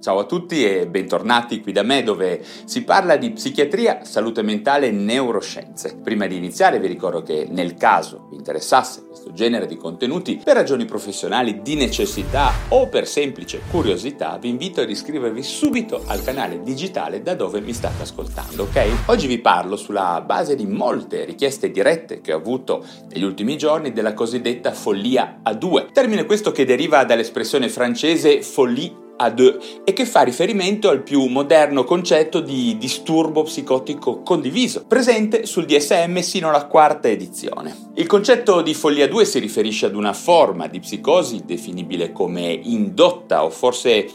Ciao a tutti e bentornati qui da me dove si parla di psichiatria, salute mentale e neuroscienze. Prima di iniziare vi ricordo che nel caso vi interessasse questo genere di contenuti per ragioni professionali di necessità o per semplice curiosità vi invito ad iscrivervi subito al canale digitale da dove mi state ascoltando, ok? Oggi vi parlo sulla base di molte richieste dirette che ho avuto negli ultimi giorni della cosiddetta follia a due. Termine questo che deriva dall'espressione francese folie a deux e che fa riferimento al più moderno concetto di disturbo psicotico condiviso, presente sul DSM sino alla quarta edizione. Il concetto di follia 2 si riferisce ad una forma di psicosi definibile come indotta o forse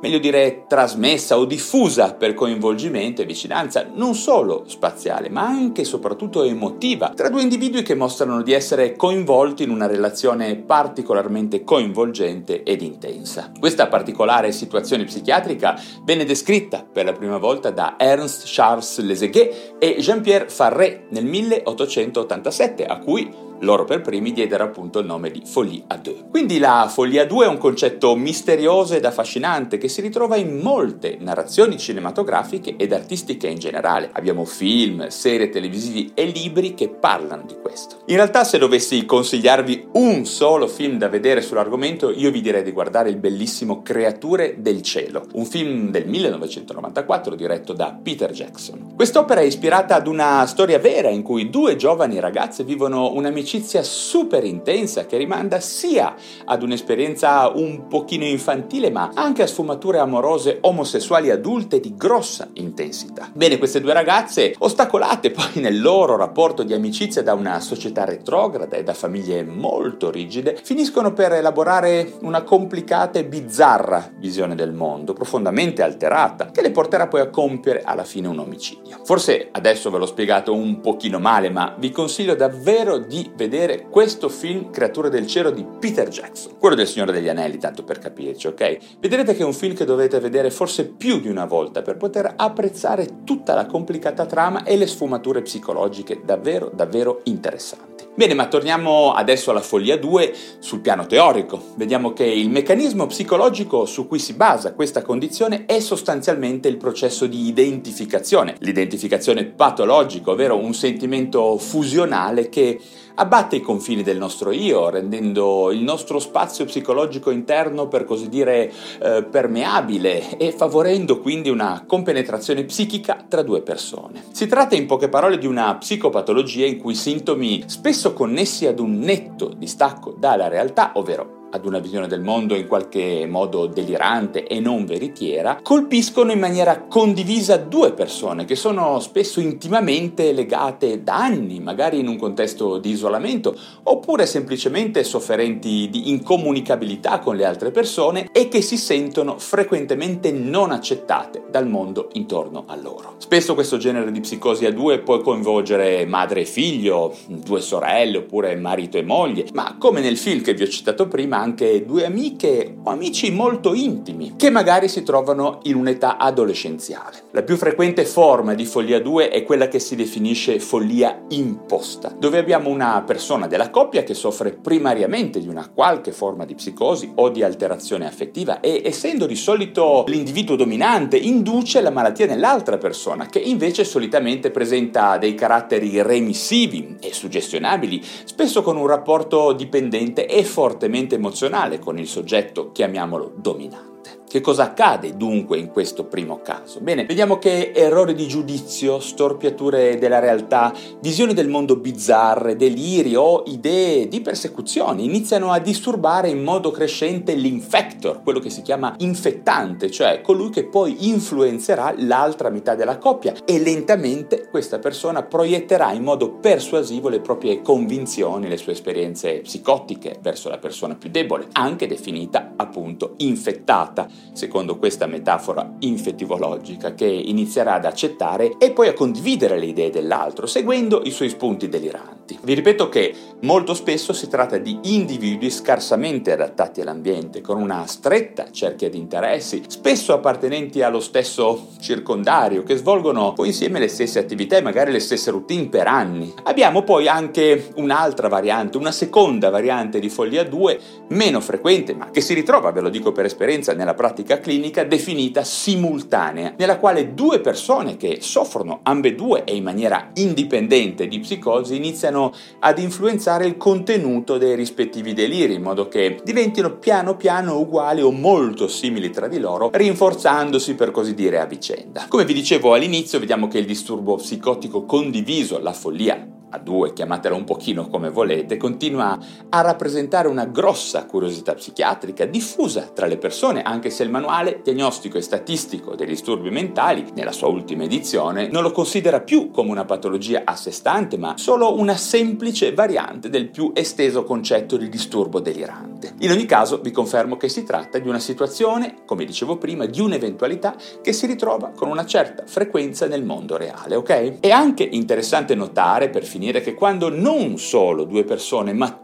meglio dire trasmessa o diffusa per coinvolgimento e vicinanza non solo spaziale, ma anche e soprattutto emotiva, tra due individui che mostrano di essere coinvolti in una relazione particolarmente coinvolgente ed intensa. Questa particolare situazione psichiatrica venne descritta per la prima volta da Ernst Charles Leséguet e Jean-Pierre Farré nel 1887, a cui loro per primi diedero appunto il nome di Folie à deux. Quindi la Folie à deux è un concetto misterioso ed affascinante che si ritrova in molte narrazioni cinematografiche ed artistiche in generale. Abbiamo film, serie televisivi e libri che parlano di questo. In realtà se dovessi consigliarvi un solo film da vedere sull'argomento, io vi direi di guardare il bellissimo Creature del cielo, un film del 1994 diretto da Peter Jackson. Quest'opera è ispirata ad una storia vera in cui due giovani ragazze vivono un'amicizia super intensa che rimanda sia ad un'esperienza un pochino infantile ma anche a sfumature amorose omosessuali adulte di grossa intensità. Bene, queste due ragazze, ostacolate poi nel loro rapporto di amicizia da una società retrograda e da famiglie molto rigide, finiscono per elaborare una complicata e bizzarra visione del mondo, profondamente alterata, che le porterà poi a compiere alla fine un omicidio. Forse adesso ve l'ho spiegato un pochino male, ma vi consiglio davvero di vedere questo film Creature del cielo di Peter Jackson, quello del Signore degli Anelli, tanto per capirci, ok? Vedrete che è un film che dovete vedere forse più di una volta per poter apprezzare tutta la complicata trama e le sfumature psicologiche davvero, davvero interessanti. Bene, ma torniamo adesso alla follia 2 sul piano teorico. Vediamo che il meccanismo psicologico su cui si basa questa condizione è sostanzialmente il processo di identificazione, l'identificazione patologica, ovvero un sentimento fusionale che abbatte i confini del nostro io, rendendo il nostro spazio psicologico interno, per così dire, eh, permeabile e favorendo quindi una compenetrazione psichica tra due persone. Si tratta in poche parole di una psicopatologia in cui sintomi spesso connessi ad un netto distacco dalla realtà, ovvero ad una visione del mondo in qualche modo delirante e non veritiera, colpiscono in maniera condivisa due persone che sono spesso intimamente legate da anni, magari in un contesto di isolamento, oppure semplicemente sofferenti di incomunicabilità con le altre persone e che si sentono frequentemente non accettate dal mondo intorno a loro. Spesso questo genere di psicosi a due può coinvolgere madre e figlio, due sorelle oppure marito e moglie, ma come nel film che vi ho citato prima, anche due amiche o amici molto intimi che magari si trovano in un'età adolescenziale. La più frequente forma di follia 2 è quella che si definisce follia imposta, dove abbiamo una persona della coppia che soffre primariamente di una qualche forma di psicosi o di alterazione affettiva e essendo di solito l'individuo dominante induce la malattia nell'altra persona che invece solitamente presenta dei caratteri remissivi e suggestionabili, spesso con un rapporto dipendente e fortemente emozionale emozionale con il soggetto, chiamiamolo dominante. Che cosa accade dunque in questo primo caso? Bene, vediamo che errori di giudizio, storpiature della realtà, visioni del mondo bizzarre, deliri o idee di persecuzione iniziano a disturbare in modo crescente l'infector, quello che si chiama infettante, cioè colui che poi influenzerà l'altra metà della coppia e lentamente questa persona proietterà in modo persuasivo le proprie convinzioni, le sue esperienze psicotiche verso la persona più debole, anche definita appunto infettata secondo questa metafora infettivologica, che inizierà ad accettare e poi a condividere le idee dell'altro, seguendo i suoi spunti deliranti. Vi ripeto che molto spesso si tratta di individui scarsamente adattati all'ambiente, con una stretta cerchia di interessi, spesso appartenenti allo stesso circondario, che svolgono poi insieme le stesse attività e magari le stesse routine per anni. Abbiamo poi anche un'altra variante, una seconda variante di follia 2, meno frequente, ma che si ritrova, ve lo dico per esperienza, nella pratica clinica, definita simultanea, nella quale due persone che soffrono ambedue e in maniera indipendente di psicosi iniziano ad influenzare il contenuto dei rispettivi deliri, in modo che diventino piano piano uguali o molto simili tra di loro, rinforzandosi per così dire a vicenda. Come vi dicevo all'inizio, vediamo che il disturbo psicotico condiviso, la follia a due, chiamatela un pochino come volete, continua a rappresentare una grossa curiosità psichiatrica diffusa tra le persone, anche se il manuale diagnostico e statistico dei disturbi mentali, nella sua ultima edizione, non lo considera più come una patologia a sé stante, ma solo una semplice variante del più esteso concetto di disturbo delirante. In ogni caso vi confermo che si tratta di una situazione, come dicevo prima, di un'eventualità che si ritrova con una certa frequenza nel mondo reale, ok? È anche interessante notare, per finire, che quando non solo due persone, ma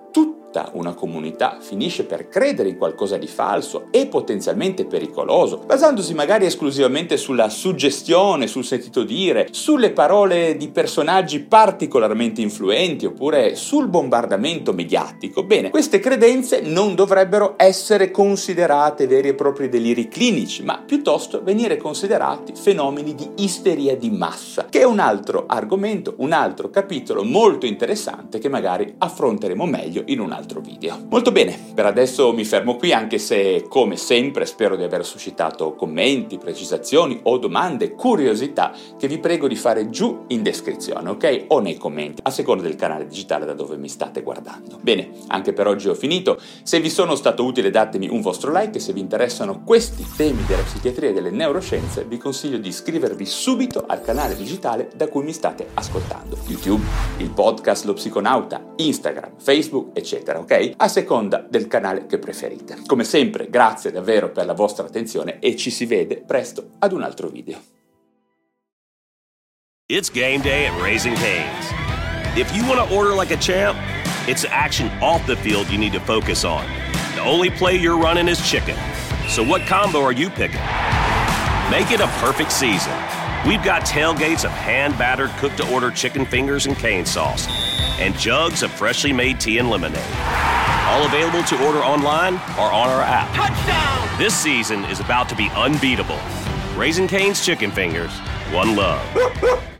tutta una comunità finisce per credere in qualcosa di falso e potenzialmente pericoloso, basandosi magari esclusivamente sulla suggestione, sul sentito dire, sulle parole di personaggi particolarmente influenti oppure sul bombardamento mediatico. Bene, queste credenze non dovrebbero essere considerate veri e propri deliri clinici, ma piuttosto venire considerati fenomeni di isteria di massa, che è un altro argomento, un altro capitolo molto interessante che magari affronteremo meglio in un altro video. Molto bene, per adesso mi fermo qui anche se come sempre spero di aver suscitato commenti, precisazioni o domande, curiosità che vi prego di fare giù in descrizione, ok? O nei commenti, a seconda del canale digitale da dove mi state guardando. Bene, anche per oggi ho finito. Se vi sono stato utile datemi un vostro like e se vi interessano questi temi della psichiatria e delle neuroscienze vi consiglio di iscrivervi subito al canale digitale da cui mi state ascoltando. YouTube, il podcast Lo Psiconauta, Instagram, Facebook, eccetera, ok? A seconda del canale che preferite. Come sempre, grazie davvero per la vostra attenzione e ci si vede presto ad un altro video. It's game day at Raising Cane's. If you want to order like a champ, it's action off the field you need to focus on. The only play you're running is chicken. So what combo are you picking? Make it a perfect season. We've got tailgates of hand-battered cooked-to-order chicken fingers and cane sauce, and jugs of freshly made tea and lemonade. All available to order online or on our app. Touchdown! This season is about to be unbeatable. Raising Cane's Chicken Fingers, one love.